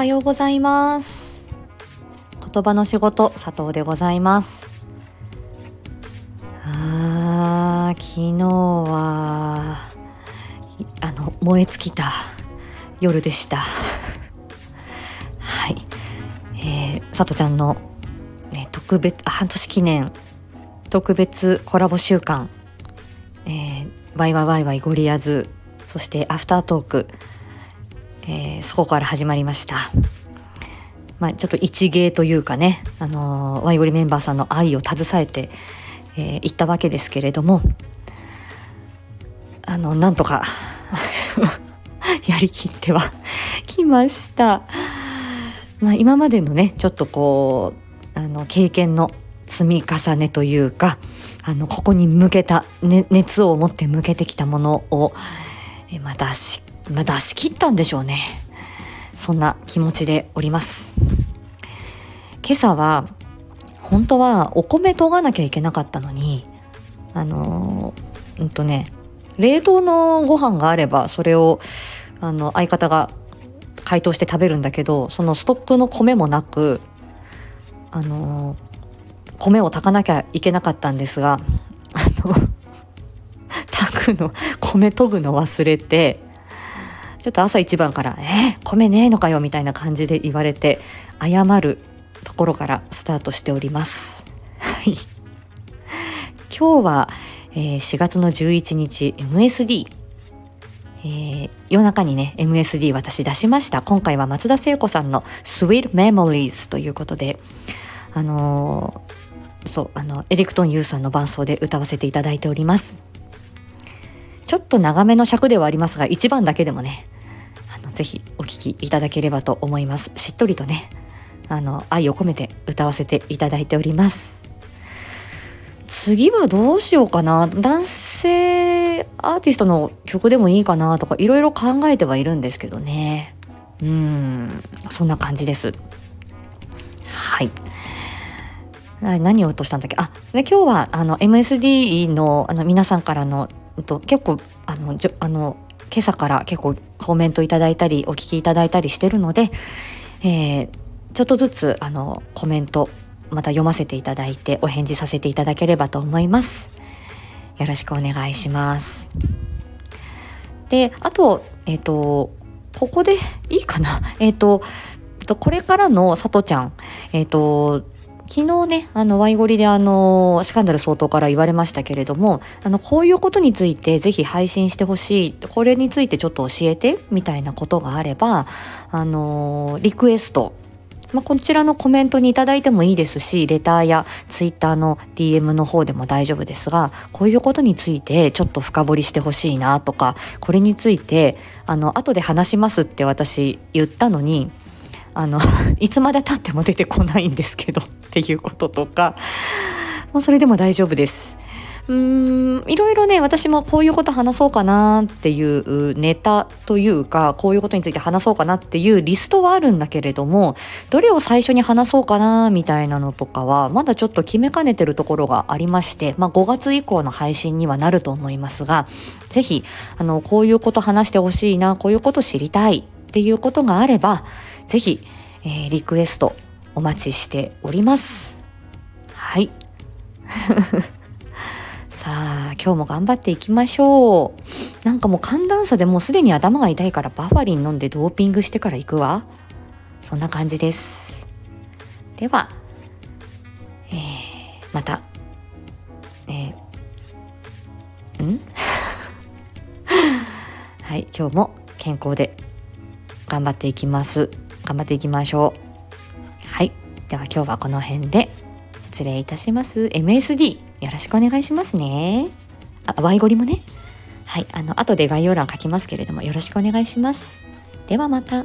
はようございます。言葉の仕事佐藤でございます。あー昨日はあの燃え尽きた夜でした。はい。えー、佐藤ちゃんの、ね、特別半年記念特別コラボ週間。えー、ワイワイワイワイゴリアズそしてアフタートークえー、そこから始まりました。まあ、ちょっと一芸というかね、あのー、ワイゴリメンバーさんの愛を携えて、えー、行ったわけですけれども、あの、なんとか やりきってはきました。まあ、今までのね、ちょっとこう、あの、経験の積み重ねというか、あの、ここに向けた、ね、熱を持って向けてきたものを、えまあ、出しまあ、出し切ったんでしょうね。そんな気持ちでおります。今朝は、本当はお米研がなきゃいけなかったのに、あのー、うんとね、冷凍のご飯があれば、それを、あの、相方が解凍して食べるんだけど、そのストックの米もなく、あのー、米を炊かなきゃいけなかったんですが、あの、炊くの、米研ぐの忘れて、ちょっと朝一番から「えー、米ねえのかよ」みたいな感じで言われて謝るところからスタートしております。はい。今日は、えー、4月の11日 MSD、えー、夜中にね MSD 私出しました。今回は松田聖子さんの Sweet Memories ということであのー、そうあのエレクトンユーさんの伴奏で歌わせていただいております。と長めの尺ではありますが、1番だけでもね、あの、ぜひお聴きいただければと思います。しっとりとね、あの、愛を込めて歌わせていただいております。次はどうしようかな。男性アーティストの曲でもいいかなとか、いろいろ考えてはいるんですけどね。うん、そんな感じです。はい。何を落としたんだっけ？あ、ね、今日はあの MSD のあの皆さんからのと結構あのじょあの今朝から結構コメントいただいたりお聞きいただいたりしてるので、えー、ちょっとずつあのコメントまた読ませていただいてお返事させていただければと思います。よろしくお願いします。で、あと、えっ、ー、と、ここでいいかな？えっ、ー、と、これからのさとちゃん、えっ、ー、と、昨日ね、あの、ワイゴリであの、シカンダル相当から言われましたけれども、あの、こういうことについてぜひ配信してほしい、これについてちょっと教えて、みたいなことがあれば、あの、リクエスト、まあ、こちらのコメントにいただいてもいいですし、レターやツイッターの DM の方でも大丈夫ですが、こういうことについてちょっと深掘りしてほしいなとか、これについて、あの、後で話しますって私言ったのに、あの いつまでたっても出てこないんですけど。っていうこととかもうそれでも大丈夫です。うーんいろいろね私もこういうこと話そうかなっていうネタというかこういうことについて話そうかなっていうリストはあるんだけれどもどれを最初に話そうかなみたいなのとかはまだちょっと決めかねてるところがありまして、まあ、5月以降の配信にはなると思いますが是非あのこういうこと話してほしいなこういうこと知りたいっていうことがあればぜひ、えー、リクエストお待ちしております。はい。さあ、今日も頑張っていきましょう。なんかもう寒暖差でもうすでに頭が痛いからバファリン飲んでドーピングしてから行くわ。そんな感じです。では、えー、また、えー、ん？はい、今日も健康で頑張っていきます。頑張っていきましょう。では今日はこの辺で失礼いたします。MSD よろしくお願いしますね。あ、ワイゴリもね。はい。あの、後で概要欄書きますけれどもよろしくお願いします。ではまた。